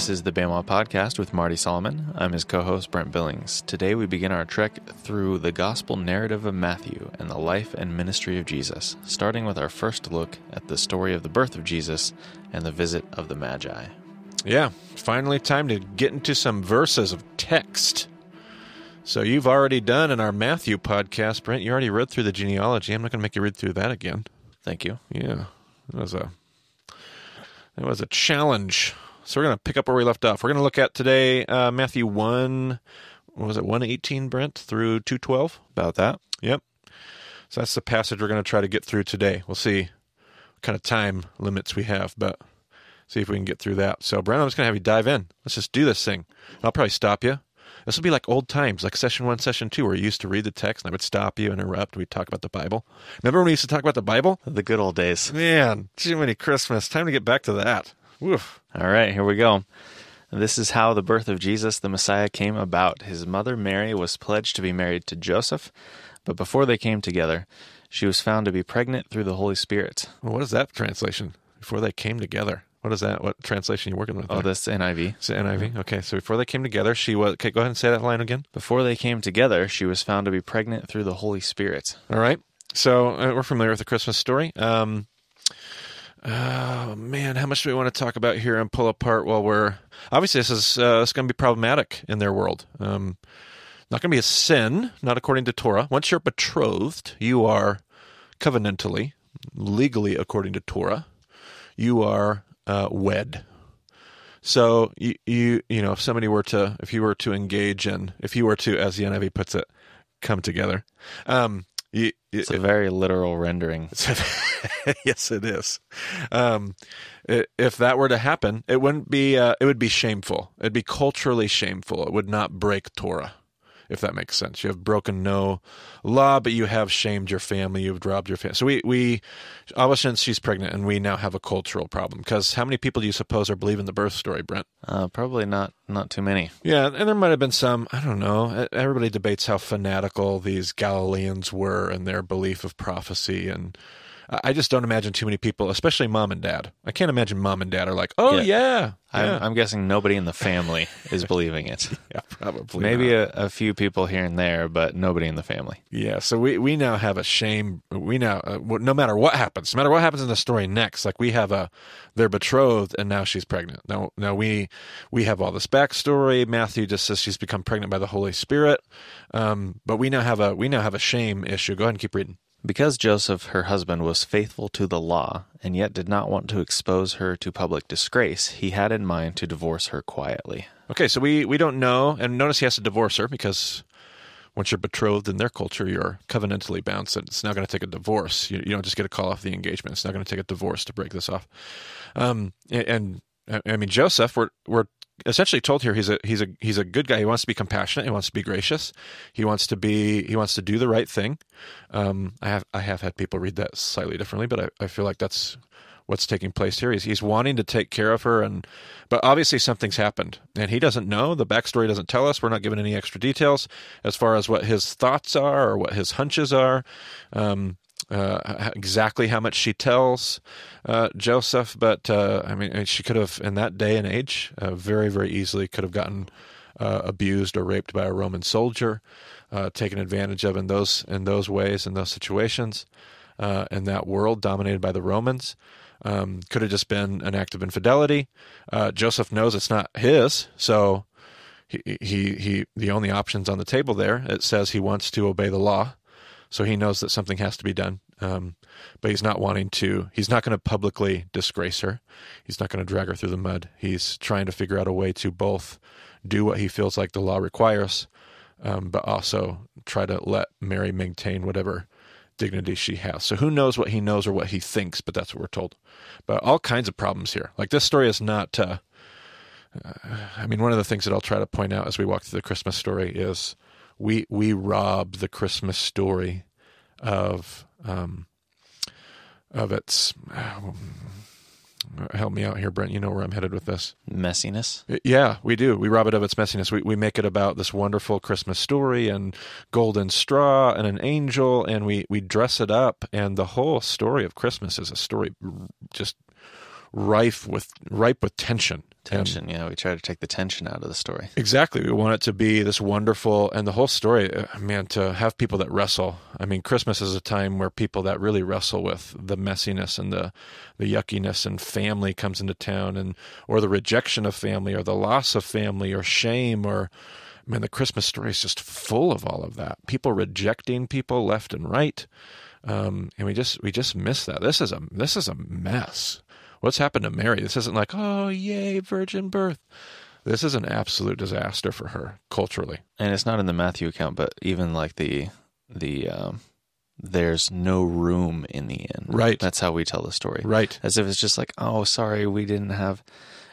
This is the BEMA Podcast with Marty Solomon. I'm his co host, Brent Billings. Today we begin our trek through the gospel narrative of Matthew and the life and ministry of Jesus, starting with our first look at the story of the birth of Jesus and the visit of the Magi. Yeah, finally time to get into some verses of text. So you've already done in our Matthew podcast, Brent. You already read through the genealogy. I'm not going to make you read through that again. Thank you. Yeah, it was a it was a challenge. So we're going to pick up where we left off. We're going to look at today uh, Matthew one. What was it? One eighteen, Brent, through two twelve. About that. Yep. So that's the passage we're going to try to get through today. We'll see what kind of time limits we have, but see if we can get through that. So, Brent, I'm just going to have you dive in. Let's just do this thing. I'll probably stop you. This will be like old times, like session one, session two, where you used to read the text and I would stop you, interrupt, we'd talk about the Bible. Remember when we used to talk about the Bible? The good old days. Man, too many Christmas. Time to get back to that. Woof. All right, here we go. This is how the birth of Jesus, the Messiah, came about. His mother Mary was pledged to be married to Joseph, but before they came together, she was found to be pregnant through the Holy Spirit. Well, what is that translation? Before they came together. What is that? What translation you working with? Oh, that's NIV. Is it NIV? Okay, so before they came together, she was. Okay, go ahead and say that line again. Before they came together, she was found to be pregnant through the Holy Spirit. All right. So uh, we're familiar with the Christmas story. Um, oh man, how much do we want to talk about here and pull apart while we're obviously this is uh, it's going to be problematic in their world. Um, not going to be a sin, not according to Torah. Once you're betrothed, you are covenantally, legally according to Torah, you are uh, wed. So you, you you know if somebody were to if you were to engage in if you were to as the NIV puts it come together um you, It's a very literal rendering. yes, it is. Um, if that were to happen, it wouldn't be. Uh, it would be shameful. It'd be culturally shameful. It would not break Torah, if that makes sense. You have broken no law, but you have shamed your family. You've robbed your family. So we we, ever since she's pregnant, and we now have a cultural problem. Because how many people do you suppose are believing the birth story, Brent? Uh, probably not not too many. Yeah, and there might have been some, I don't know. Everybody debates how fanatical these Galileans were and their belief of prophecy. And I just don't imagine too many people, especially mom and dad. I can't imagine mom and dad are like, oh, Yeah. yeah. I'm, yeah. I'm guessing nobody in the family is believing it. yeah, probably. Maybe not. a, a few people here and there, but nobody in the family. Yeah, so we, we now have a shame. We now, uh, no matter what happens, no matter what happens in the story next, like we have a, they're betrothed and now she's pregnant. Now, now we, we have all this backstory. Matthew just says she's become pregnant by the Holy Spirit. Um, but we now have a, we now have a shame issue. Go ahead and keep reading. Because Joseph, her husband, was faithful to the law and yet did not want to expose her to public disgrace, he had in mind to divorce her quietly. Okay, so we we don't know, and notice he has to divorce her because once you're betrothed in their culture, you're covenantally bound. So it's not going to take a divorce. You, you don't just get a call off the engagement. It's not going to take a divorce to break this off. Um, and, and I mean Joseph, we're we're essentially told here he's a he's a he's a good guy. He wants to be compassionate. He wants to be gracious. He wants to be he wants to do the right thing. Um, I have I have had people read that slightly differently, but I, I feel like that's what's taking place here. He's he's wanting to take care of her, and but obviously something's happened, and he doesn't know. The backstory doesn't tell us. We're not given any extra details as far as what his thoughts are or what his hunches are. Um, uh, exactly how much she tells uh, Joseph, but uh, I mean, she could have, in that day and age, uh, very, very easily could have gotten uh, abused or raped by a Roman soldier, uh, taken advantage of in those in those ways in those situations, uh, in that world dominated by the Romans. Um, could have just been an act of infidelity. Uh, Joseph knows it's not his, so he, he he the only options on the table there. It says he wants to obey the law, so he knows that something has to be done. Um, but he's not wanting to. He's not going to publicly disgrace her. He's not going to drag her through the mud. He's trying to figure out a way to both do what he feels like the law requires, um, but also try to let Mary maintain whatever dignity she has. So who knows what he knows or what he thinks, but that's what we're told. But all kinds of problems here. Like this story is not. Uh, I mean, one of the things that I'll try to point out as we walk through the Christmas story is we we rob the Christmas story of um, of its. help me out here, Brent. You know where I'm headed with this. Messiness. Yeah, we do. We rob it of its messiness. We we make it about this wonderful Christmas story and golden straw and an angel, and we we dress it up. And the whole story of Christmas is a story just rife with ripe with tension. Tension, yeah. We try to take the tension out of the story. Exactly. We want it to be this wonderful, and the whole story, uh, man, to have people that wrestle. I mean, Christmas is a time where people that really wrestle with the messiness and the, the yuckiness, and family comes into town, and or the rejection of family, or the loss of family, or shame, or man, the Christmas story is just full of all of that. People rejecting people left and right, um, and we just we just miss that. This is a this is a mess. What's happened to Mary? This isn't like oh yay virgin birth. This is an absolute disaster for her culturally. And it's not in the Matthew account, but even like the the um, there's no room in the inn. Right. That's how we tell the story. Right. As if it's just like, oh, sorry, we didn't have,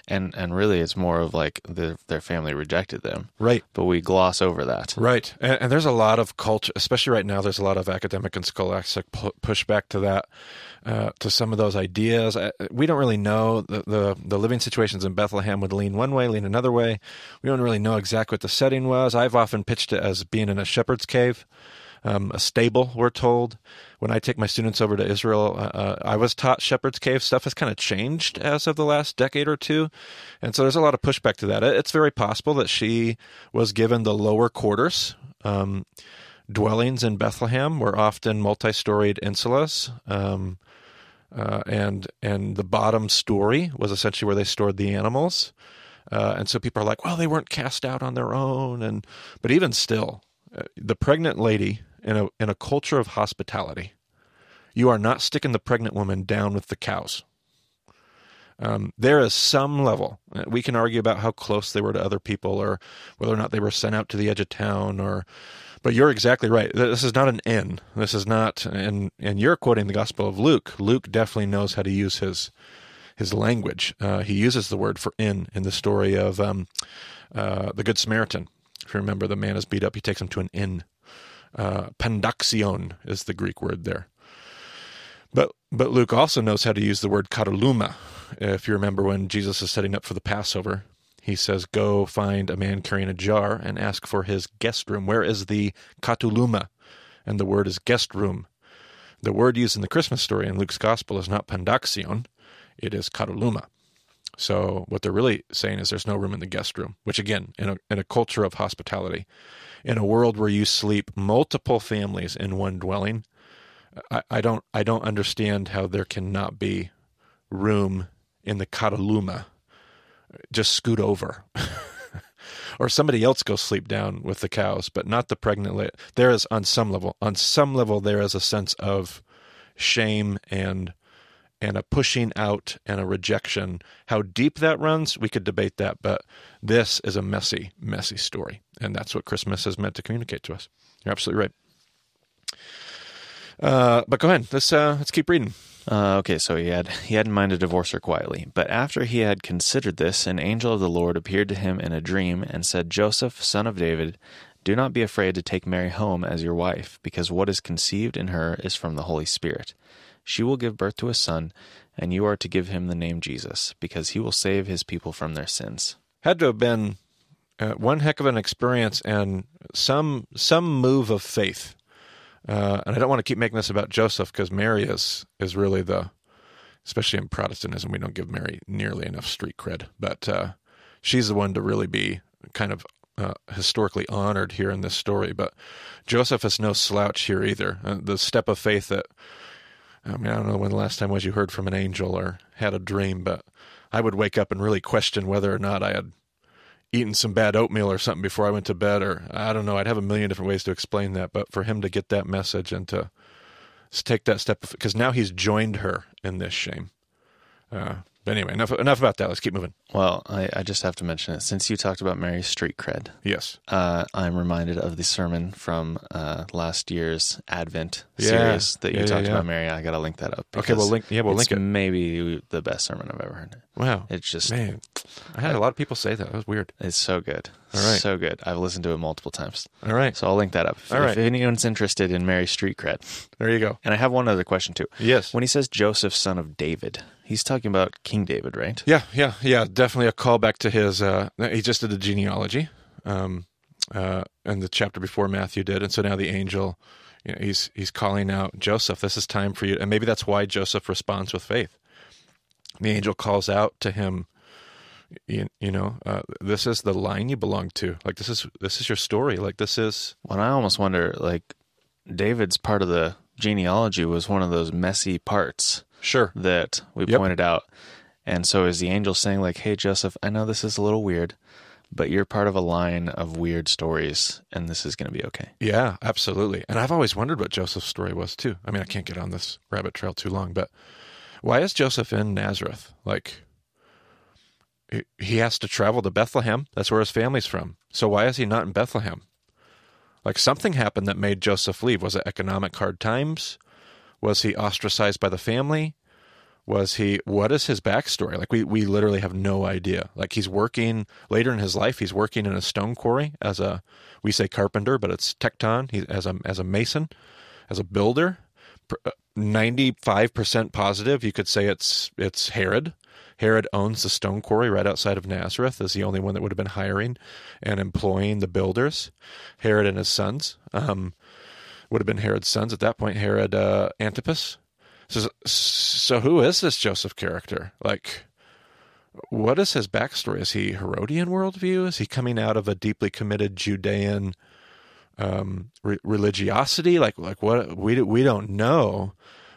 and and really, it's more of like the, their family rejected them. Right. But we gloss over that. Right. And, and there's a lot of culture, especially right now, there's a lot of academic and scholastic pu- pushback to that, uh, to some of those ideas. Uh, we don't really know. The, the, the living situations in Bethlehem would lean one way, lean another way. We don't really know exactly what the setting was. I've often pitched it as being in a shepherd's cave. Um, a stable, we're told. When I take my students over to Israel, uh, uh, I was taught Shepherd's Cave. Stuff has kind of changed as of the last decade or two. And so there's a lot of pushback to that. It's very possible that she was given the lower quarters. Um, dwellings in Bethlehem were often multi storied insulas. Um, uh, and and the bottom story was essentially where they stored the animals. Uh, and so people are like, well, they weren't cast out on their own, and but even still, uh, the pregnant lady in a in a culture of hospitality, you are not sticking the pregnant woman down with the cows. Um, there is some level. uh, We can argue about how close they were to other people, or whether or not they were sent out to the edge of town, or. But you're exactly right. This is not an inn. This is not, and and you're quoting the Gospel of Luke. Luke definitely knows how to use his his language. Uh, he uses the word for inn in the story of um, uh, the Good Samaritan. If you remember, the man is beat up. He takes him to an inn. Uh, pandaxion is the Greek word there. But but Luke also knows how to use the word kataluma. If you remember when Jesus is setting up for the Passover, he says, "Go find a man carrying a jar and ask for his guest room. Where is the kataluma?" And the word is guest room. The word used in the Christmas story in Luke's gospel is not pandaxion, it is kataluma. So what they're really saying is there's no room in the guest room, which again, in a in a culture of hospitality, in a world where you sleep multiple families in one dwelling, I, I don't I don't understand how there cannot be room in the kataluma. Just scoot over. or somebody else go sleep down with the cows, but not the pregnant lady. There is on some level, on some level, there is a sense of shame and and a pushing out and a rejection. How deep that runs, we could debate that, but this is a messy, messy story, and that's what Christmas is meant to communicate to us. You're absolutely right. Uh, but go ahead. Let's uh, let's keep reading. Uh, okay, so he had he had in mind to divorce her quietly. But after he had considered this, an angel of the Lord appeared to him in a dream and said, Joseph, son of David, do not be afraid to take Mary home as your wife, because what is conceived in her is from the Holy Spirit. She will give birth to a son, and you are to give him the name Jesus, because he will save his people from their sins. Had to have been uh, one heck of an experience and some some move of faith. Uh, and I don't want to keep making this about Joseph because Mary is is really the, especially in Protestantism, we don't give Mary nearly enough street cred, but uh, she's the one to really be kind of uh, historically honored here in this story. But Joseph is no slouch here either. Uh, the step of faith that I mean, I don't know when the last time was you heard from an angel or had a dream, but I would wake up and really question whether or not I had eaten some bad oatmeal or something before I went to bed, or I don't know. I'd have a million different ways to explain that, but for him to get that message and to take that step, because now he's joined her in this shame. Uh, but anyway, enough enough about that. Let's keep moving. Well, I, I just have to mention it. Since you talked about Mary's street cred, Yes. uh, I'm reminded of the sermon from uh, last year's Advent Yeah. series that you Yeah, talked yeah. about, Mary. I got to link that up. Okay, we'll link. Yeah, we'll it's link it. Maybe the best sermon I've ever heard. Wow, It's just, man, I had a lot of people say that. That was weird. it's so good. All right. So good. I've listened to it multiple times. All right, So I'll link that up. If, All right. if anyone's interested in Mary's street cred. there you go. And I have one other question too. Yes. When he says Joseph, son of David, he's talking about King David, right? Yeah, yeah, yeah. Definitely a callback to his. Uh, he just did the genealogy, um, uh, and the chapter before Matthew did, and so now the angel, you know, he's he's calling out Joseph. This is time for you, and maybe that's why Joseph responds with faith. The angel calls out to him, You, you know, uh, this is the line you belong to. Like this is this is your story. Like this is When I almost wonder, like, David's part of the genealogy was one of those messy parts sure. that we Yep. pointed out. And so is the angel saying, like, hey, Joseph, I know this is a little weird, but you're part of a line of weird stories, and this is going to be okay. Yeah, absolutely. And I've always wondered what Joseph's story was too. I mean, I can't get on this rabbit trail too long, but why is Joseph in Nazareth? Like, he- he has to travel to Bethlehem. That's where his family's from. So why is he not in Bethlehem? Like, something happened that made Joseph leave. Was it economic hard times? Was he ostracized by the family? Was he, what is his backstory? Like, we, we literally have no idea. Like, he's working later in his life, he's working in a stone quarry as a, we say carpenter, but it's tekton. He, as a, as a mason, as a builder. uh, Ninety-five percent positive, you could say it's it's Herod. Herod owns the stone quarry right outside of Nazareth. Is the only one that would have been hiring and employing the builders. Herod and his sons um, would have been Herod's sons at that point. Herod uh, Antipas. So, so who is this Joseph character? Like, what is his backstory? Is he Herodian worldview? Is he coming out of a deeply committed Judean um, re- religiosity? Like, like what? We we don't know.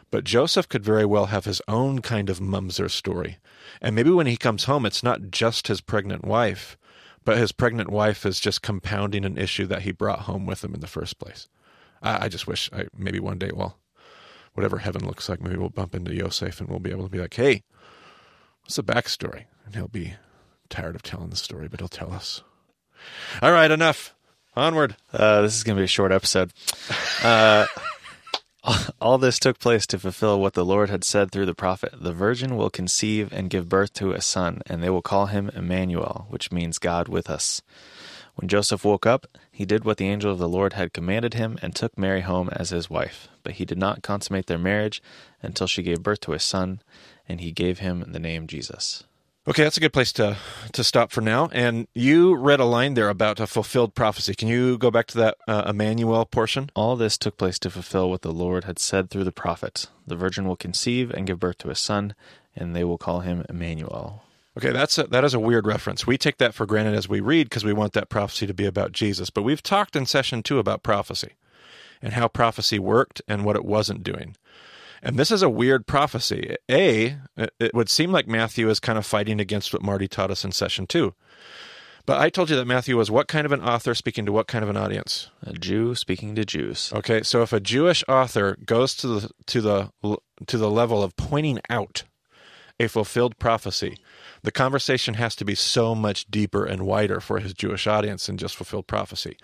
But Joseph could very well have his own kind of mamzer story, and maybe when he comes home, it's not just his pregnant wife, but his pregnant wife is just compounding an issue that he brought home with him in the first place. I, I just wish I maybe one day, well, whatever heaven looks like, maybe we'll bump into Yosef and we'll be able to be like, hey, what's the backstory? And he'll be tired of telling the story, but he'll tell us. All right, enough. Onward. Uh, this is going to be a short episode. Uh, all this took place to fulfill what the Lord had said through the prophet The virgin will conceive and give birth to a son, and they will call him Emmanuel, which means God with us. When Joseph woke up, he did what the angel of the Lord had commanded him and took Mary home as his wife. But he did not consummate their marriage until she gave birth to a son, and he gave him the name Jesus. Okay, that's a good place to to stop for now. And you read a line there about a fulfilled prophecy. Can you go back to that uh, Emmanuel portion? All this took place to fulfill what the Lord had said through the prophet The virgin will conceive and give birth to a son, and they will call him Emmanuel. Okay, that's a, that is a weird reference. We take that for granted as we read because we want that prophecy to be about Jesus. But we've talked in session two about prophecy and how prophecy worked and what it wasn't doing. And this is a weird prophecy. A, it- would seem like Matthew is kind of fighting against what Marty taught us in session two. But I told you that Matthew was what kind of an author speaking to what kind of an audience? A Jew speaking to Jews. Okay, so if a Jewish author goes to the to the to the level of pointing out a fulfilled prophecy, the conversation has to be so much deeper and wider for his Jewish audience than just fulfilled prophecy.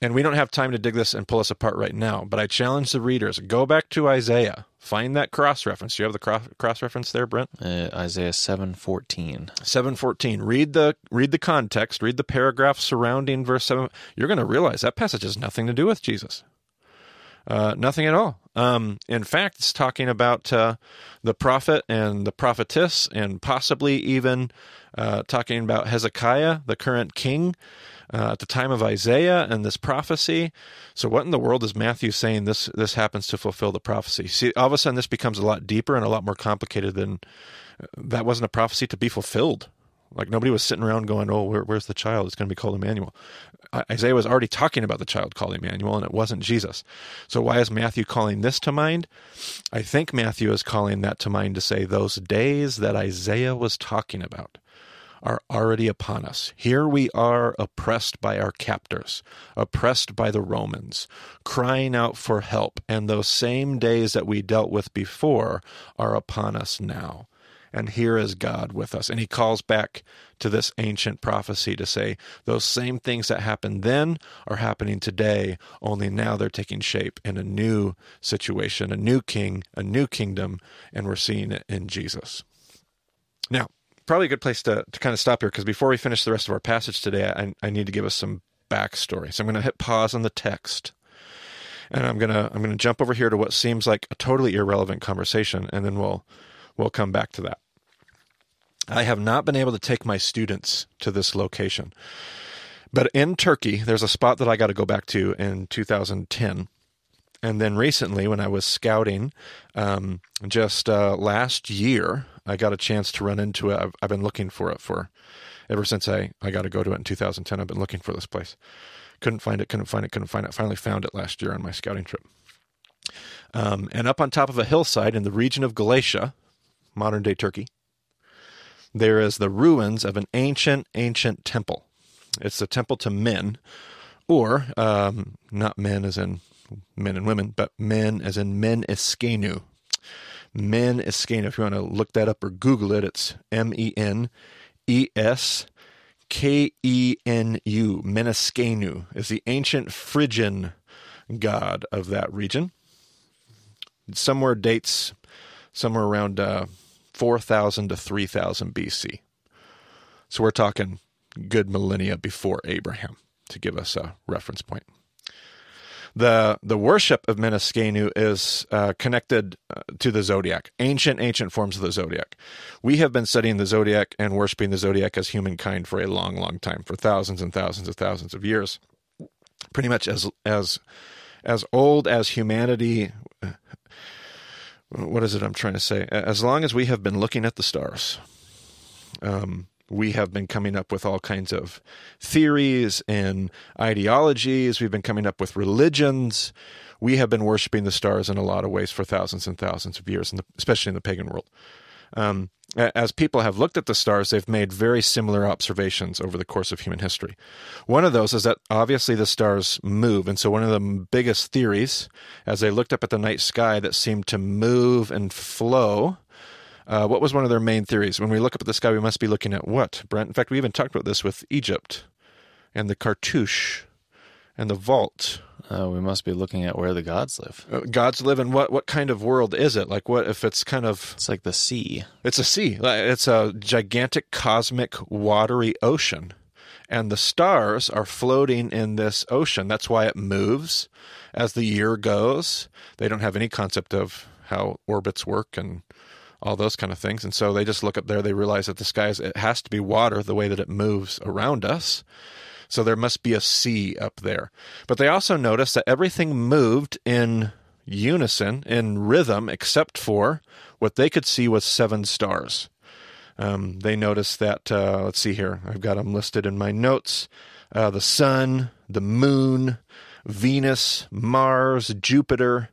And we don't have time to dig this and pull us apart right now, but I challenge the readers go back to Isaiah, find that cross reference. Do you have the cross reference there, Brent? Uh, Isaiah 7:14. 714 read the read the context read the paragraph surrounding verse 7 you're going to realize that passage has nothing to do with jesus uh, nothing at all um, in fact it's talking about uh, the prophet and the prophetess and possibly even uh, talking about hezekiah the current king uh, at the time of Isaiah and this prophecy. So, what in the world is Matthew saying this this happens to fulfill the prophecy? See, all of a sudden, this becomes a lot deeper and a lot more complicated than that wasn't a prophecy to be fulfilled. Like nobody was sitting around going, "Oh, where, where's the child? It's going to be called Emmanuel." Isaiah was already talking about the child called Emmanuel, and it wasn't Jesus. So why is Matthew calling this to mind? I think Matthew is calling that to mind to say those days that Isaiah was talking about are already upon us. Here we are oppressed by our captors, oppressed by the Romans, crying out for help, and those same days that we dealt with before are upon us now. And here is God with us. And he calls back to this ancient prophecy to say those same things that happened then are happening today, only now they're taking shape in a new situation, a new king, a new kingdom, and we're seeing it in Jesus. Now, probably a good place to, to kind of stop here because before we finish the rest of our passage today, I, I need to give us some backstory. So I'm going to hit pause on the text. And I'm gonna I'm gonna jump over here to what seems like a totally irrelevant conversation, and then we'll we'll come back to that. I have not been able to take my students to this location. But in Turkey, there's a spot that I got to go back to in 2010. and then recently, when I was scouting, um, just uh, last year, I got a chance to run into it. I've, I've been looking for it for ever since I, I got to go to it in 2010. I've been looking for this place. Couldn't find it, couldn't find it, couldn't find it. Finally found it last year on my scouting trip. Um, and up on top of a hillside in the region of Galatia, modern day Turkey, there is the ruins of an ancient, ancient temple. It's the temple to men, or um, not men as in men and women, but men as in men Iskenu. Men Iskenu. If you want to look that up or Google it, it's M E N E S K E N U. Meniskenu is the ancient Phrygian god of that region. Somewhere dates somewhere around uh, 4000 to 3000 BC. So we're talking good millennia before Abraham to give us a reference point. The the worship of Meniskenu is uh, connected uh, to the zodiac, ancient ancient forms of the zodiac. We have been studying the zodiac and worshiping the zodiac as humankind for a long, long time, for thousands and thousands of thousands of years. Pretty much as as as old as humanity. What is it I'm trying to say? As long as we have been looking at the stars, um, we have been coming up with all kinds of theories and ideologies. We've been coming up with religions. We have been worshiping the stars in a lot of ways for thousands and thousands of years, especially in the pagan world. Um, as people have looked at the stars, they've made very similar observations over the course of human history. One of those is that obviously the stars move. And so, one of the biggest theories, as they looked up at the night sky that seemed to move and flow, uh, what was one of their main theories? When we look up at the sky, we must be looking at what, Brent? In fact, we even talked about this with Egypt and the cartouche and the vault. Uh, we must be looking at where the gods live. Uh, gods live in what? What kind of world is it? Like, what if it's kind of? It's like the sea. It's a sea. It's a gigantic cosmic watery ocean, and the stars are floating in this ocean. That's why it moves as the year goes. They don't have any concept of how orbits work and all those kind of things. And so they just look up there, they realize that the sky is, it has to be water the way that it moves around us. So there must be a sea up there. But they also noticed that everything moved in unison, in rhythm, except for what they could see was seven stars. Um, they noticed that, uh, let's see here, I've got them listed in my notes uh, the sun, the moon, Venus, Mars, Jupiter,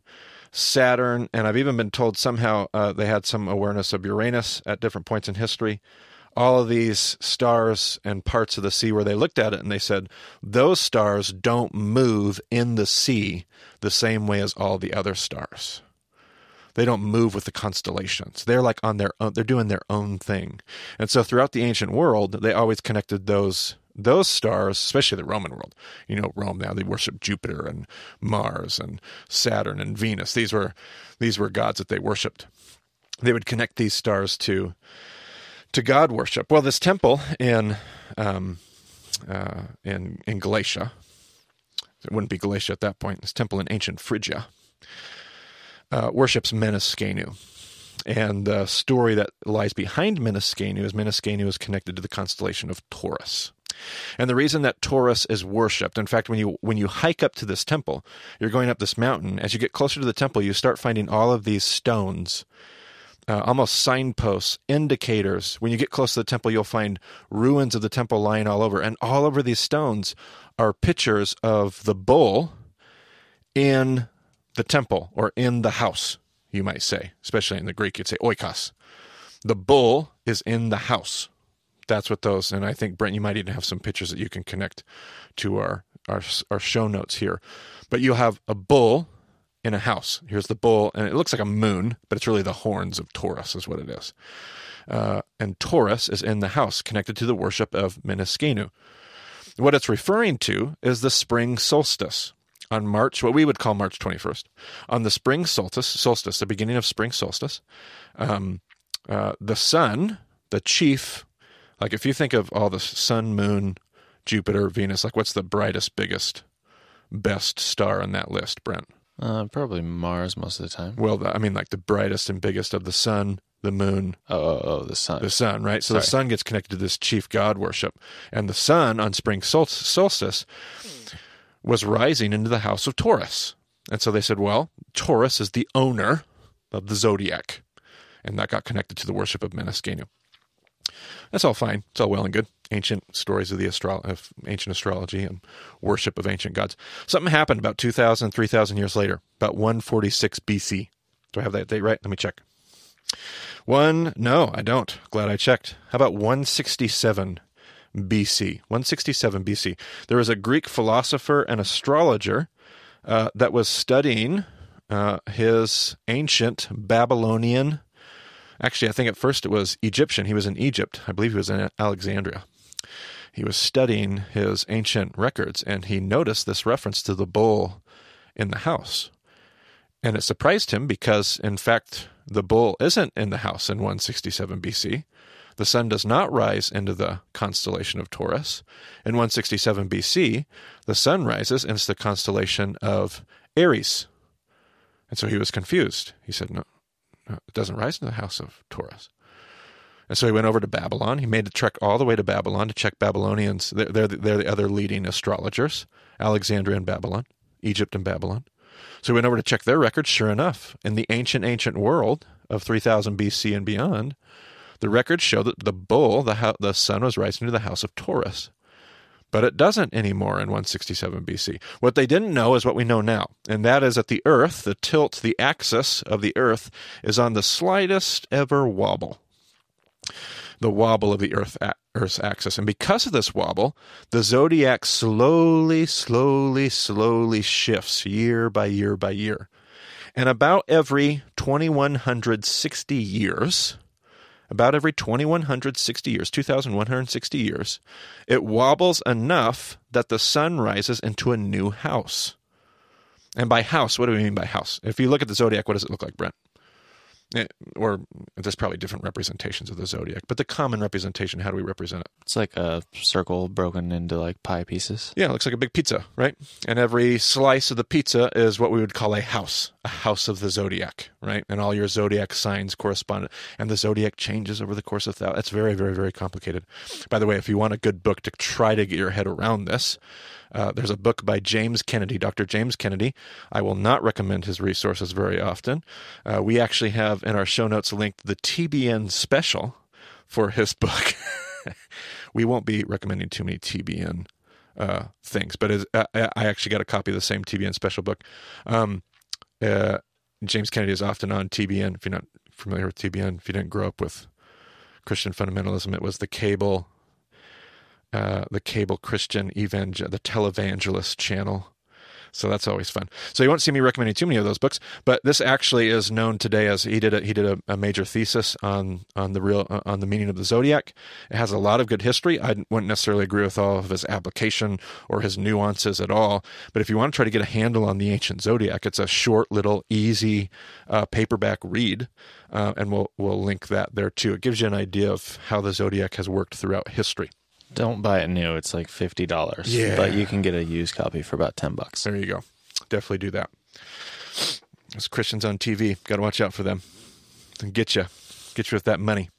Saturn, and I've even been told somehow uh, they had some awareness of Uranus at different points in history. All of these stars and parts of the sea where they looked at it and they said, those stars don't move in the sea the same way as all the other stars. They don't move with the constellations. They're like on their own, they're doing their own thing. And so throughout the ancient world, they always connected those those stars, especially the Roman world, you know, Rome now they worship Jupiter and Mars and Saturn and Venus. These were these were gods that they worshipped. They would connect these stars to to God worship. Well, this temple in um, uh, in in Galatia, it wouldn't be Galatia at that point. This temple in ancient Phrygia uh, worships Meniskenu. And the story that lies behind Meniskenu is Meniskenu is connected to the constellation of Taurus. And the reason that Taurus is worshipped, in fact, when you when you hike up to this temple, you're going up this mountain. As you get closer to the temple, you start finding all of these stones, uh, almost signposts, indicators. When you get close to the temple, you'll find ruins of the temple lying all over, and all over these stones are pictures of the bull in the temple or in the house. You might say, especially in the Greek, you'd say oikos. The bull is in the house that's what those and i think brent you might even have some pictures that you can connect to our our, our show notes here but you'll have a bull in a house. Here's the bull and it looks like a moon but it's really the horns of taurus is what it is. Uh, and taurus is in the house connected to the worship of meniskenu what it's referring to is the spring solstice. On march what we would call march 21st on the spring solstice solstice the beginning of spring solstice um, uh, the sun the chief like if you think of all the sun, moon, Jupiter, Venus, like what's the brightest, biggest, best star on that list, Brent? Uh, probably Mars most of the time. Well, I mean, like the brightest and biggest of the sun, the moon. Oh, oh, oh the sun. The sun, right? So Sorry. the sun gets connected to this chief god worship. And the sun on spring solstice was rising into the house of Taurus. And so they said, well, Taurus is the owner of the zodiac. And that got connected to the worship of Meniskenu. That's all fine. It's all well and good. Ancient stories of the astro- of ancient astrology and worship of ancient gods. Something happened about 2,000, 3,000 years later, about 146 BC. Do I have that date right? Let me check. One, no, I don't. Glad I checked. How about 167 BC? 167 BC. There was a Greek philosopher and astrologer uh, that was studying uh, his ancient Babylonian. Actually, I think at first it was Egyptian. He was in Egypt. I believe he was in Alexandria. He was studying his ancient records and he noticed this reference to the bull in the house. And it surprised him because, in fact, the bull isn't in the house in 167 BC. The sun does not rise into the constellation of Taurus. In 167 BC, the sun rises into the constellation of Aries. And so he was confused. He said, No, no it doesn't rise in the house of Taurus. And so he went over to Babylon. He made the trek all the way to Babylon to check Babylonians. They're, they're, they're the other leading astrologers Alexandria and Babylon, Egypt and Babylon. So he went over to check their records. Sure enough, in the ancient, ancient world of 3000 BC and beyond, the records show that the bull, the, the sun, was rising to the house of Taurus. But it doesn't anymore in 167 BC. What they didn't know is what we know now, and that is that the Earth, the tilt, the axis of the Earth, is on the slightest ever wobble. The wobble of the Earth, Earth's axis. And because of this wobble, the zodiac slowly, slowly, slowly shifts year by year by year. And about every 2160 years, about every 2160 years, 2160 years, it wobbles enough that the sun rises into a new house. And by house, what do we mean by house? If you look at the zodiac, what does it look like, Brent? Eh, or there's probably different representations of the zodiac, but the common representation, how do we represent it? It's like a circle broken into like pie pieces. Yeah, it looks like a big pizza, right? And every slice of the pizza is what we would call a house, a house of the zodiac, right? And all your zodiac signs correspond. And the zodiac changes over the course of that. It's very, very, very complicated. By the way, if you want a good book to try to get your head around this, uh, there's a book by James Kennedy, Dr. James Kennedy. I will not recommend his resources very often. Uh, we actually have in our show notes linked the TBN special for his book. we won't be recommending too many TBN uh, things, but as, uh, I actually got a copy of the same TBN special book. Um, uh, James Kennedy is often on TBN. If you're not familiar with TBN, if you didn't grow up with Christian fundamentalism, it was the cable uh, the cable Christian evangel the televangelist channel. So that's always fun. So you won't see me recommending too many of those books, but this actually is known today as he did a, he did a, a major thesis on on the real uh, on the meaning of the zodiac. It has a lot of good history. I wouldn't necessarily agree with all of his application or his nuances at all, but if you want to try to get a handle on the ancient zodiac, it's a short, little, easy uh, paperback read, uh, and we'll we'll link that there too. It gives you an idea of how the zodiac has worked throughout history. Don't buy it new. It's like fifty dollars. Yeah. But you can get a used copy for about ten bucks. There you go. Definitely do that. There's Christians on TV. Got to watch out for them. And get you, get you with that money.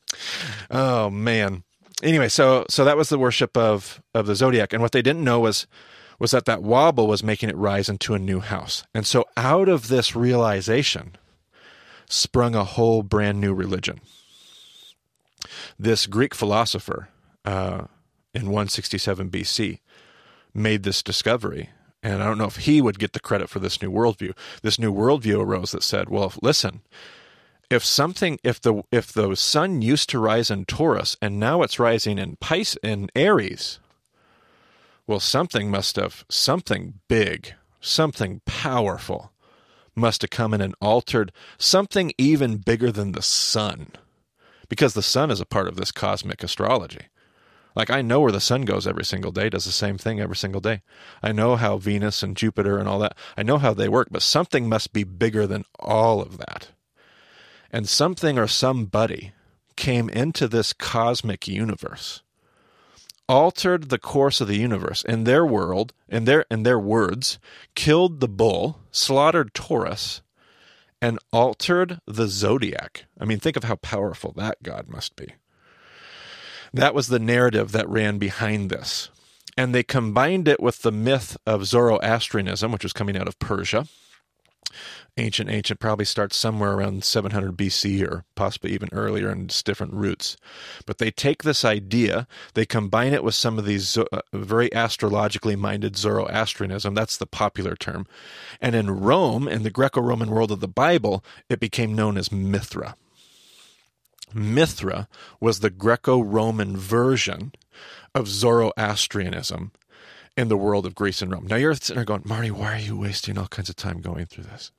Oh man. Anyway, so so that was the worship of of the zodiac, and what they didn't know was was that that wobble was making it rise into a new house, and so out of this realization sprung a whole brand new religion. This Greek philosopher. Uh, in 167 BC made this discovery. And I don't know if he would get the credit for this new worldview. This new worldview arose that said, well, listen, if something if the if the sun used to rise in Taurus and now it's rising in Pisces in Aries, well something must have something big, something powerful must have come in and altered something even bigger than the sun. Because the sun is a part of this cosmic astrology. Like I know where the sun goes every single day, does the same thing every single day. I know how Venus and Jupiter and all that, I know how they work, but something must be bigger than all of that. And something or somebody came into this cosmic universe, altered the course of the universe in their world, in their in their words, killed the bull, slaughtered Taurus, and altered the zodiac. I mean, think of how powerful that God must be. That was the narrative that ran behind this. And they combined it with the myth of Zoroastrianism, which was coming out of Persia. ancient, ancient, probably starts somewhere around 700 BC or possibly even earlier and it's different roots. But they take this idea, they combine it with some of these uh, very astrologically minded Zoroastrianism. That's the popular term. And in Rome, in the Greco Roman world of the Bible, it became known as Mithra. Mithra was the Greco Roman version of Zoroastrianism in the world of Greece and Rome. Now you're sitting there going, Marty, why are you wasting all kinds of time going through this?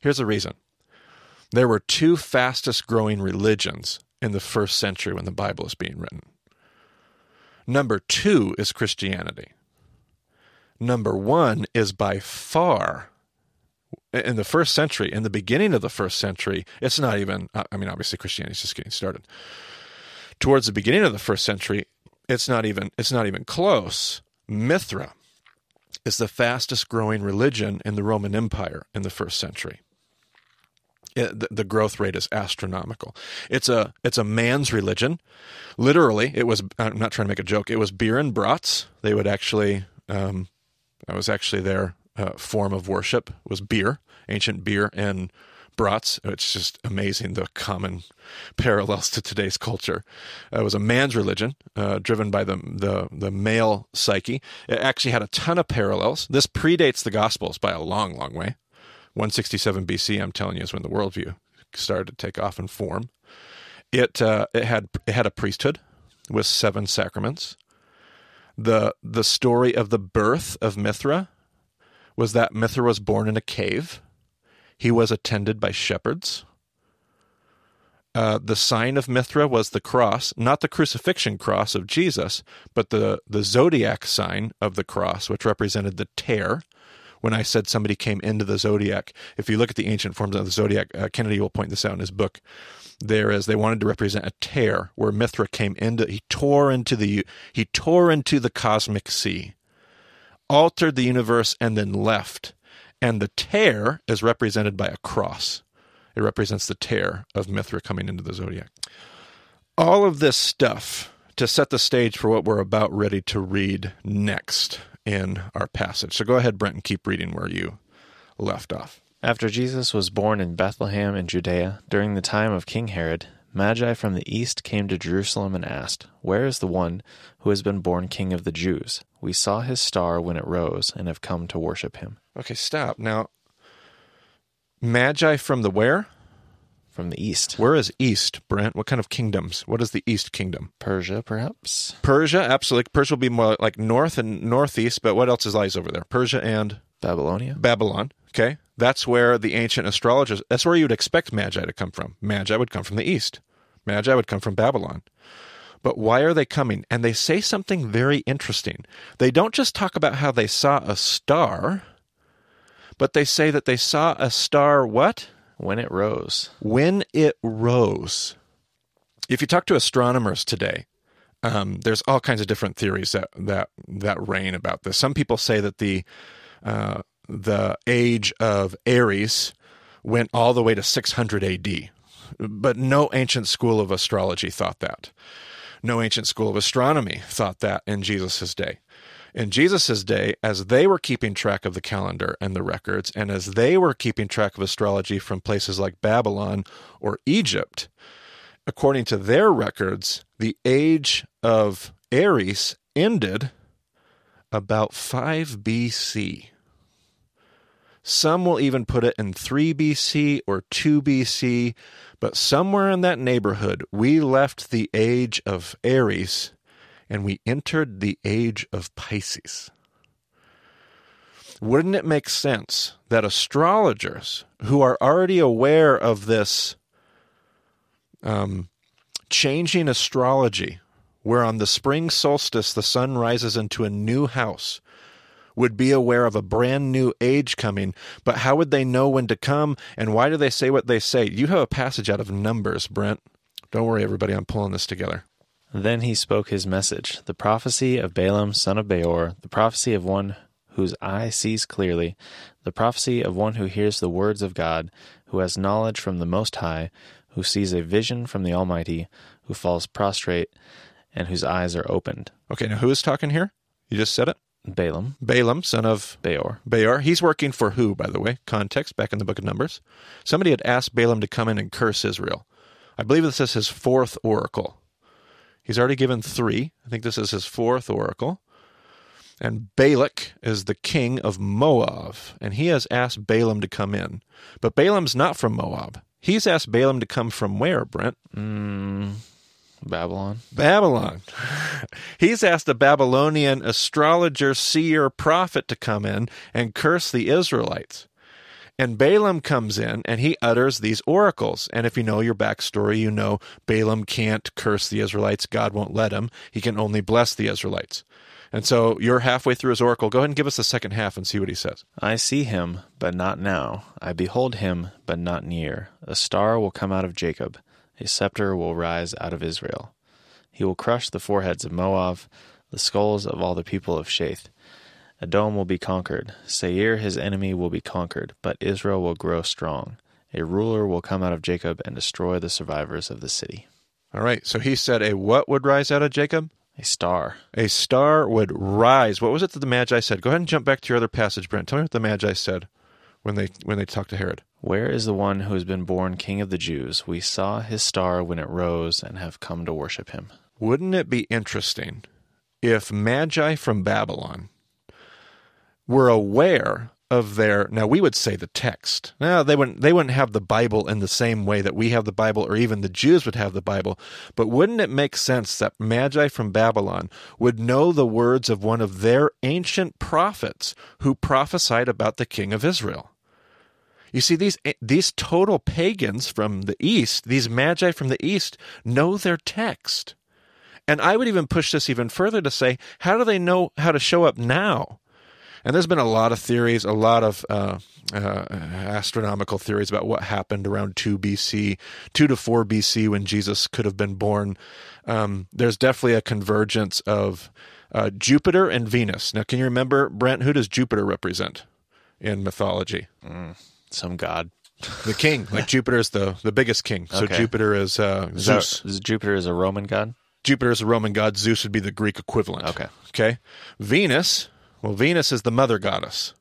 Here's the reason. There were two fastest growing religions in the first century when the Bible is being written. Number two is Christianity. Number one is by far, in the first century, in the beginning of the first century, it's not even, I mean, obviously Christianity is just getting started. Towards the beginning of the first century, it's not even, it's not even close. Mithra is the fastest growing religion in the Roman Empire in the first century. It, the, the, growth rate is astronomical. It's a it's a man's religion. Literally, it was. I'm not trying to make a joke. It was beer and brats. They would actually. Um, that was actually their uh, form of worship was beer, ancient beer and brats. It's just amazing the common parallels to today's culture. Uh, it was a man's religion, uh, driven by the, the the male psyche. It actually had a ton of parallels. This predates the Gospels by a long, long way. 167 BC, I'm telling you, is when the worldview started to take off and form. It uh, it had it had a priesthood with seven sacraments. the The story of the birth of Mithra was that Mithra was born in a cave he was attended by shepherds. Uh, the sign of Mithra was the cross, not the crucifixion cross of Jesus, but the, the zodiac sign of the cross, which represented the tear. When I said somebody came into the zodiac, if you look at the ancient forms of the zodiac, uh, Kennedy will point this out in his book. There is they wanted to represent a tear where Mithra came into he tore into the he tore into the cosmic sea, altered the universe, and then left and the tear is represented by a cross. It represents the tear of Mithra coming into the zodiac. All of this stuff to set the stage for what we're about ready to read next in our passage. So go ahead, Brent, and keep reading where you left off. After Jesus was born in Bethlehem in Judea during the time of King Herod, Magi from the east came to Jerusalem and asked, Where is the one who has been born King of the Jews? We saw his star when it rose and have come to worship him. Okay, stop. Now, Magi from the where? From the east. Where is east, Brent? What kind of kingdoms? What is the east kingdom? Persia, perhaps? Persia, absolutely. Persia will be more like north and northeast, but what else lies over there? Persia and Babylonia. Babylon. Okay. That's where the ancient astrologers, that's where you'd expect Magi to come from. Magi would come from the east. Magi would come from Babylon. But why are they coming? And they say something very interesting. They don't just talk about how they saw a star, but they say that they saw a star what? When it rose. When it rose. If you talk to astronomers today, um, there's all kinds of different theories that that that reign about this. Some people say that the uh, the age of Aries went all the way to 600 AD, but no ancient school of astrology thought that. No ancient school of astronomy thought that in Jesus' day in Jesus' day, as they were keeping track of the calendar and the records, and as they were keeping track of astrology from places like Babylon or Egypt, according to their records, the age of Aries ended about 5 BC. Some will even put it in 3 BC or 2 BC, but somewhere in that neighborhood, we left the age of Aries and we entered the age of Pisces. Wouldn't it make sense that astrologers who are already aware of this um, changing astrology, where on the spring solstice the sun rises into a new house, would be aware of a brand new age coming, but how would they know when to come and why do they say what they say? You have a passage out of Numbers, Brent. Don't worry, everybody, I'm pulling this together. Then he spoke his message, the prophecy of Balaam son of Beor, the prophecy of one whose eye sees clearly, the prophecy of one who hears the words of God, who has knowledge from the Most High, who sees a vision from the Almighty, who falls prostrate, and whose eyes are opened. Okay, now who is talking here? You just said it? Balaam, Balaam, son of Beor. Beor. He's working for who, by the way? Context back in the book of Numbers. Somebody had asked Balaam to come in and curse Israel. I believe this is his fourth oracle. He's already given three. I think this is his fourth oracle. And Balak is the king of Moab, and he has asked Balaam to come in. But Balaam's not from Moab. He's asked Balaam to come from where, Brent? Mm, Babylon. Babylon. He's asked a Babylonian astrologer, seer, prophet to come in and curse the Israelites. And Balaam comes in and he utters these oracles. And if you know your backstory, you know Balaam can't curse the Israelites. God won't let him. He can only bless the Israelites. And so you're halfway through his oracle. Go ahead and give us the second half and see what he says. I see him, but not now. I behold him, but not near. A star will come out of Jacob, a scepter will rise out of Israel. He will crush the foreheads of Moab, the skulls of all the people of Sheth. Edom will be conquered. Seir, his enemy, will be conquered, but Israel will grow strong. A ruler will come out of Jacob and destroy the survivors of the city. All right. So he said, A what would rise out of Jacob? A star. A star would rise. What was it that the Magi said? Go ahead and jump back to your other passage, Brent. Tell me what the Magi said when they when they talked to Herod. Where is the one who has been born king of the Jews? We saw his star when it rose and have come to worship him. Wouldn't it be interesting if Magi from Babylon were aware of their now we would say the text. Now they wouldn't they wouldn't have the Bible in the same way that we have the Bible or even the Jews would have the Bible. But wouldn't it make sense that Magi from Babylon would know the words of one of their ancient prophets who prophesied about the king of Israel? You see these these total pagans from the east, these magi from the east know their text. And I would even push this even further to say, how do they know how to show up now? And there's been a lot of theories, a lot of uh, uh, astronomical theories about what happened around 2 BC, 2 to 4 BC when Jesus could have been born. Um, there's definitely a convergence of uh, Jupiter and Venus. Now, can you remember, Brent, who does Jupiter represent in mythology? Mm, some god. The king, like Jupiter is the, the biggest king. So Okay. Jupiter is uh, Is Zeus. is Jupiter is a Roman god? Jupiter is a Roman god. Zeus would be the Greek equivalent. Okay. Okay. Venus, well, Venus is the mother goddess.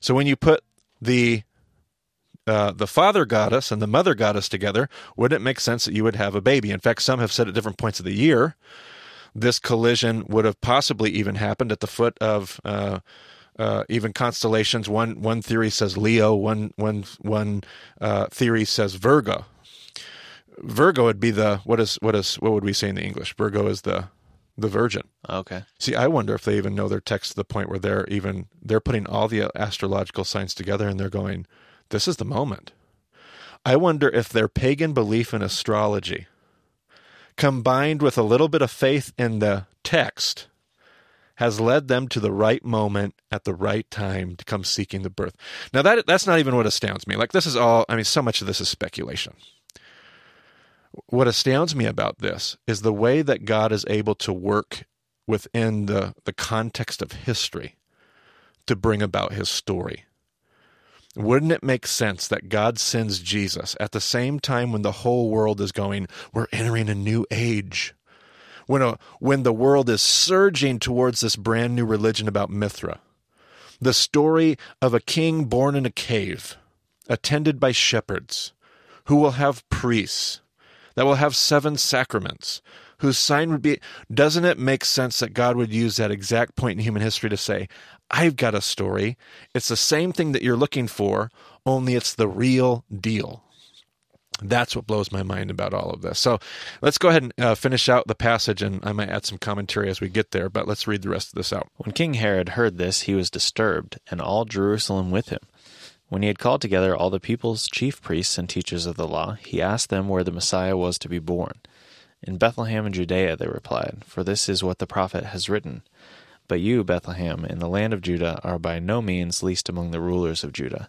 So when you put the uh, the father goddess and the mother goddess together, wouldn't it make sense that you would have a baby? In fact, some have said at different points of the year, this collision would have possibly even happened at the foot of uh, uh, even constellations. One one theory says Leo. One one one uh, theory says Virgo. Virgo would be the what is what is what would we say in the English? Virgo is the the virgin. Okay. See, I wonder if they even know their text to the point where they're even they're putting all the astrological signs together and they're going, "This is the moment." I wonder if their pagan belief in astrology, combined with a little bit of faith in the text, has led them to the right moment at the right time to come seeking the birth. Now that that's not even what astounds me. Like this is all. I mean, so much of this is speculation what astounds me about this is the way that God is able to work within the, the context of history to bring about his story. Wouldn't it make sense that God sends Jesus at the same time when the whole world is going, we're entering a new age? When, a, when the world is surging towards this brand new religion about Mithra, the story of a king born in a cave, attended by shepherds, who will have priests, that will have seven sacraments, whose sign would be. Doesn't it make sense that God would use that exact point in human history to say, I've got a story. It's the same thing that you're looking for, only it's the real deal. That's what blows my mind about all of this. So let's go ahead and uh, finish out the passage, and I might add some commentary as we get there, but let's read the rest of this out. When King Herod heard this, he was disturbed, and all Jerusalem with him. When he had called together all the people's chief priests and teachers of the law, he asked them where the Messiah was to be born. In Bethlehem in Judea, they replied, for this is what the prophet has written. But you, Bethlehem, in the land of Judah, are by no means least among the rulers of Judah,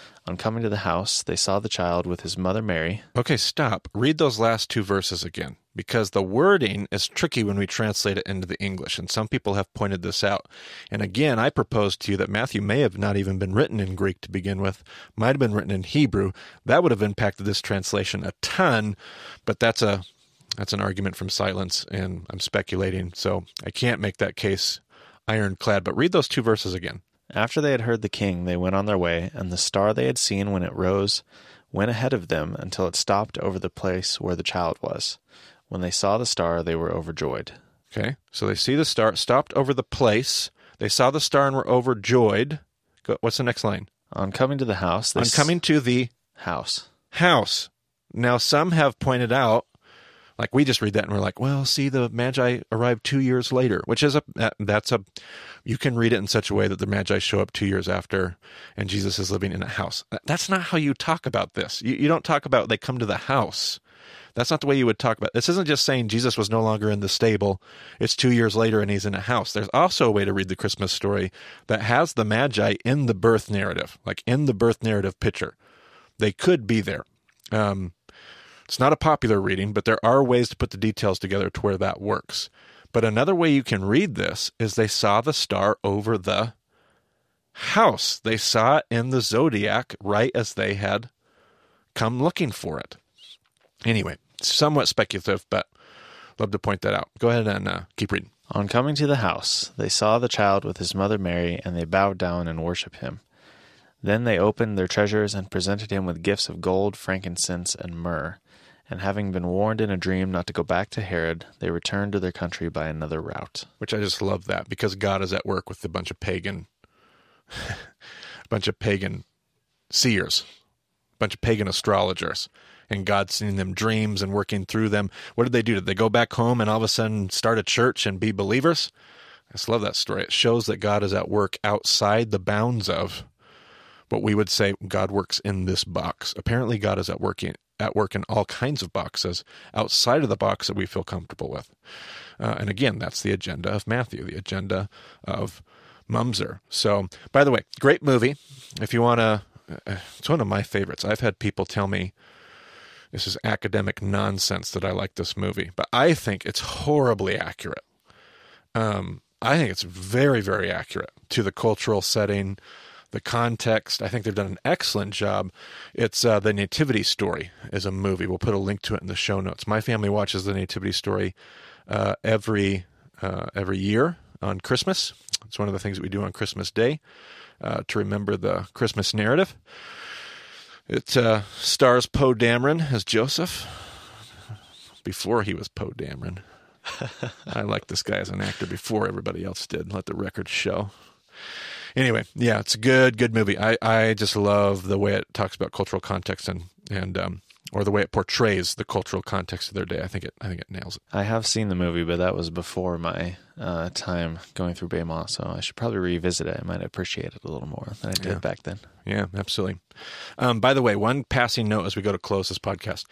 On coming to the house, they saw the child with his mother Mary. Okay, stop. Read those last two verses again because the wording is tricky when we translate it into the English, and some people have pointed this out. And again, I propose to you that Matthew may have not even been written in Greek to begin with, might have been written in Hebrew. That would have impacted this translation a ton, but that's a that's an argument from silence, and I'm speculating, so I can't make that case ironclad. But read those two verses again. After they had heard the king, they went on their way, and the star they had seen when it rose went ahead of them until it stopped over the place where the child was. When they saw the star, they were overjoyed. Okay, so they see the star, stopped over the place. They saw the star and were overjoyed. Go, what's the next line? On coming to the house, On coming to the house. house. Now, some have pointed out, like we just read that and we're like, well, see, the Magi arrived two years later, which is a that's a you can read it in such a way that the Magi show up two years after, and Jesus is living in a house. That's not how you talk about this. You, you don't talk about they come to the house. That's not the way you would talk about. It. This isn't just saying Jesus was no longer in the stable. It's two years later and he's in a house. There's also a way to read the Christmas story that has the Magi in the birth narrative, like in the birth narrative picture. They could be there. Um, it's not a popular reading, but there are ways to put the details together to where that works. But another way you can read this is they saw the star over the house. They saw it in the zodiac right as they had come looking for it. Anyway, somewhat speculative, but love to point that out. Go ahead and uh, keep reading. On coming to the house, they saw the child with his mother Mary, and they bowed down and worshipped him. Then they opened their treasures and presented him with gifts of gold, frankincense, and myrrh. And having been warned in a dream not to go back to Herod, they returned to their country by another route. Which I just love that because God is at work with a bunch of pagan, a bunch of pagan seers, a bunch of pagan astrologers, and God seeing them dreams and working through them. What did they do? Did they go back home and all of a sudden start a church and be believers? I just love that story. It shows that God is at work outside the bounds of what we would say God works in this box. Apparently, God is at work in, at work in all kinds of boxes outside of the box that we feel comfortable with. Uh, and again, that's the agenda of Matthew, the agenda of mamzer. So, by the way, great movie. If you want to, uh, it's one of my favorites. I've had people tell me this is academic nonsense that I like this movie, but I think it's horribly accurate. Um, I think it's very, very accurate to the cultural setting, the context. I think they've done an excellent job. It's uh, the Nativity Story is a movie. We'll put a link to it in the show notes. My family watches the Nativity Story uh, every uh, every year on Christmas. It's one of the things that we do on Christmas Day uh, to remember the Christmas narrative. It uh, stars Poe Dameron as Joseph. Before he was Poe Dameron. I like this guy as an actor before everybody else did. Let the record show. Anyway, yeah, it's a good, good movie. I, I just love the way it talks about cultural context and and um, or the way it portrays the cultural context of their day. I think it I think it nails it. I have seen the movie, but that was before my uh, time going through BEMA, so I should probably revisit it. I might appreciate it a little more than I did Yeah. back then. Yeah, absolutely. Um, by the way, one passing note as we go to close this podcast.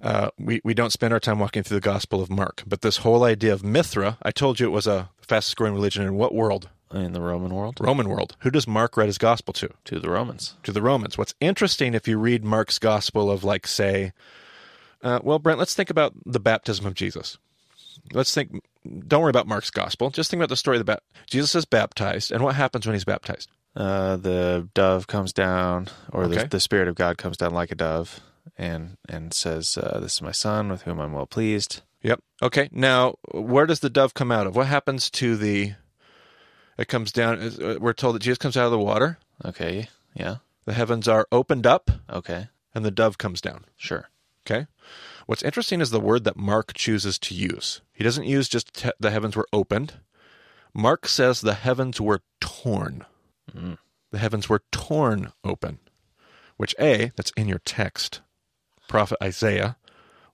Uh, we, we don't spend our time walking through the Gospel of Mark, but this whole idea of Mithra, I told you it was a fastest growing religion in what world? In the Roman world, Roman world. Who does Mark write his Gospel to? to the Romans. To the Romans. What's interesting if you read Mark's Gospel of, like, say, uh, well, Brent, let's think about the baptism of Jesus. Let's think, don't worry about Mark's Gospel. Just think about the story of the baptism. Jesus is baptized, and what happens when he's baptized? Uh, the dove comes down, or Okay. the, the Spirit of God comes down like a dove, and and says, uh, "This is my Son, with whom I'm well pleased." Yep. Okay. Now, where does the dove come out of? What happens to the? It comes down. uh, We're told that Jesus comes out of the water. Okay, yeah, The heavens are opened up, okay, and the dove comes down. sure. Okay. What's interesting is the word that Mark chooses to use. He doesn't use just te- the heavens were opened. Mark says the heavens were torn. Mm. The heavens were torn open, which a that's in your text. Prophet Isaiah.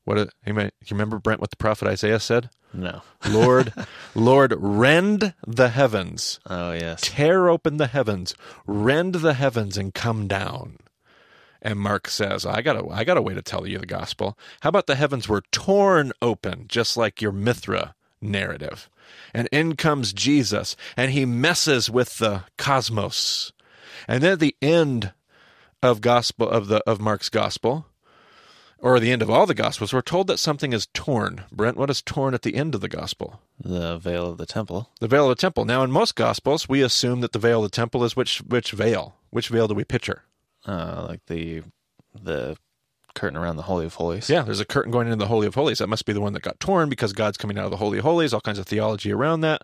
What? A, you, you remember Brent? What the prophet Isaiah said? No. Lord, Lord, rend the heavens, Oh yes. tear open the heavens, rend the heavens, and come down. And Mark says, I got a, I got a way to tell you the gospel. How about the heavens were torn open, just like your Mithra narrative? And in comes Jesus, and he messes with the cosmos. And then at the end of gospel of the of Mark's gospel, or the end of all the gospels, we're told that something is torn. Brent, what is torn at the end of the gospel? The veil of the temple. The veil of the temple. Now, in most gospels, we assume that the veil of the temple is which which veil? Which veil do we picture? Uh, like the the curtain around the Holy of Holies. Yeah, there's a curtain going into the Holy of Holies. That must be the one that got torn because God's coming out of the Holy of Holies. All kinds of theology around that.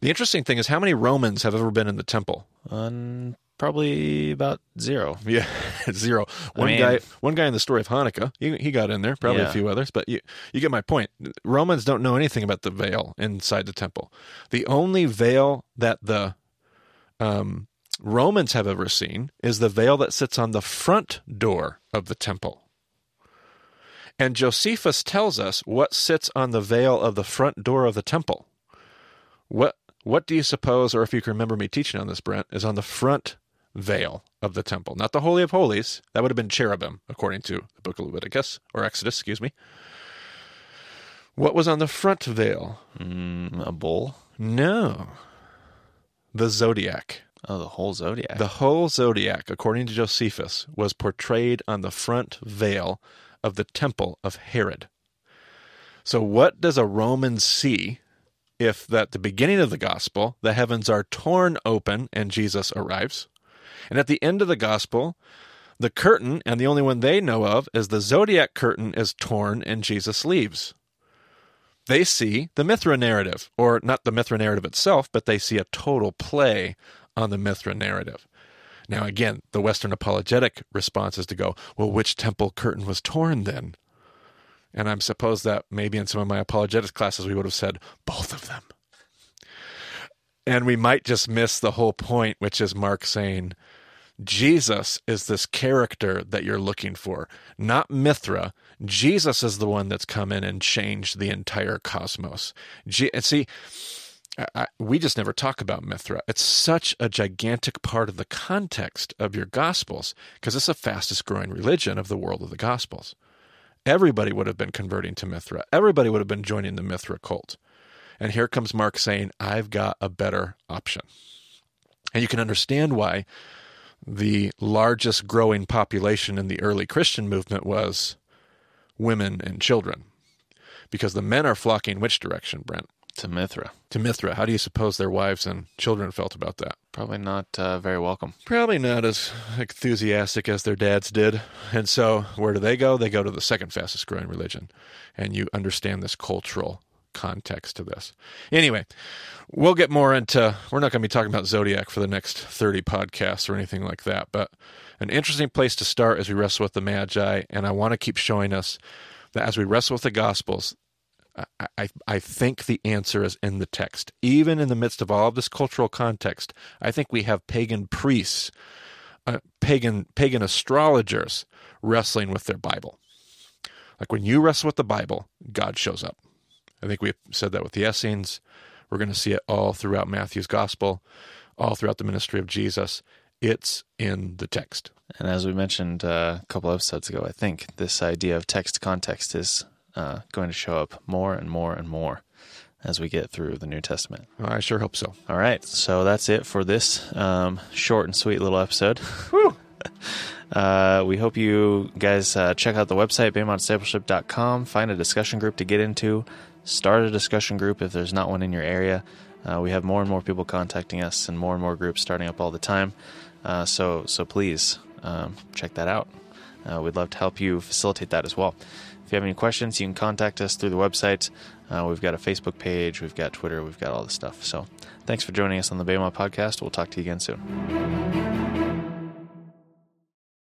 The interesting thing is how many Romans have ever been in the temple? Um, probably about zero. Yeah, zero. I One mean- guy, one guy in the story of Hanukkah, he, he got in there. Probably a few others, but you you get my point. Romans don't know anything about the veil inside the temple. The only veil that the um, Romans have ever seen is the veil that sits on the front door of the temple. And Josephus tells us what sits on the veil of the front door of the temple. What what do you suppose, or if you can remember me teaching on this, Brent, is on the front veil of the temple, not the Holy of Holies. That would have been cherubim, according to the book of Leviticus or Exodus, excuse me. What was on the front veil? Mm, a bull. No. The zodiac. Oh, the whole zodiac. The whole zodiac, according to Josephus, was portrayed on the front veil of the temple of Herod. So, what does a Roman see if at the beginning of the gospel the heavens are torn open and Jesus arrives? And at the end of the gospel, the curtain, and the only one they know of, is the zodiac curtain is torn and Jesus leaves. They see the Mithra narrative, or not the Mithra narrative itself, but they see a total play on the Mithra narrative. Now, again, the Western apologetic response is to go, well, which temple curtain was torn then? And I'm supposed that maybe in some of my apologetics classes we would have said both of them. And we might just miss the whole point, which is Mark saying, Jesus is this character that you're looking for, not Mithra. Jesus is the one that's come in and changed the entire cosmos. And see, I, we just never talk about Mithra. It's such a gigantic part of the context of your Gospels because it's the fastest growing religion of the world of the Gospels. Everybody would have been converting to Mithra. Everybody would have been joining the Mithra cult. And here comes Mark saying, I've got a better option. And you can understand why the largest growing population in the early Christian movement was women and children. Because the men are flocking which direction, Brent? To Mithra. To Mithra. How do you suppose their wives and children felt about that? Probably not uh, very welcome. Probably not as enthusiastic as their dads did. And so, where do they go? They go to the second fastest growing religion. And you understand this cultural context to this. Anyway, we'll get more into, we're not going to be talking about Zodiac for the next 30 podcasts or anything like that. But an interesting place to start as we wrestle with the Magi. And I want to keep showing us that as we wrestle with the Gospels, I, I, think the answer is in the text. Even in the midst of all of this cultural context, I think we have pagan priests, uh, pagan pagan astrologers wrestling with their Bible. Like when you wrestle with the Bible, God shows up. I think we said that with the Essenes. We're going to see it all throughout Matthew's gospel, all throughout the ministry of Jesus. It's in the text. And as we mentioned uh, a couple episodes ago, I think this idea of text context is uh, going to show up more and more and more as we get through the New Testament. I sure hope so. All right, so that's it for this um, short and sweet little episode. Uh, we hope you guys uh, check out the website, BEMADiscipleship.com. Find a discussion group to get into. Start a discussion group if there's not one in your area. Uh, we have more and more people contacting us and more and more groups starting up all the time. Uh, so, so please um, check that out. Uh, we'd love to help you facilitate that as well. If you have any questions, you can contact us through the website. Uh, we've got a Facebook page, we've got Twitter, we've got all the stuff. So, thanks for joining us on the BEMA podcast. We'll talk to you again soon.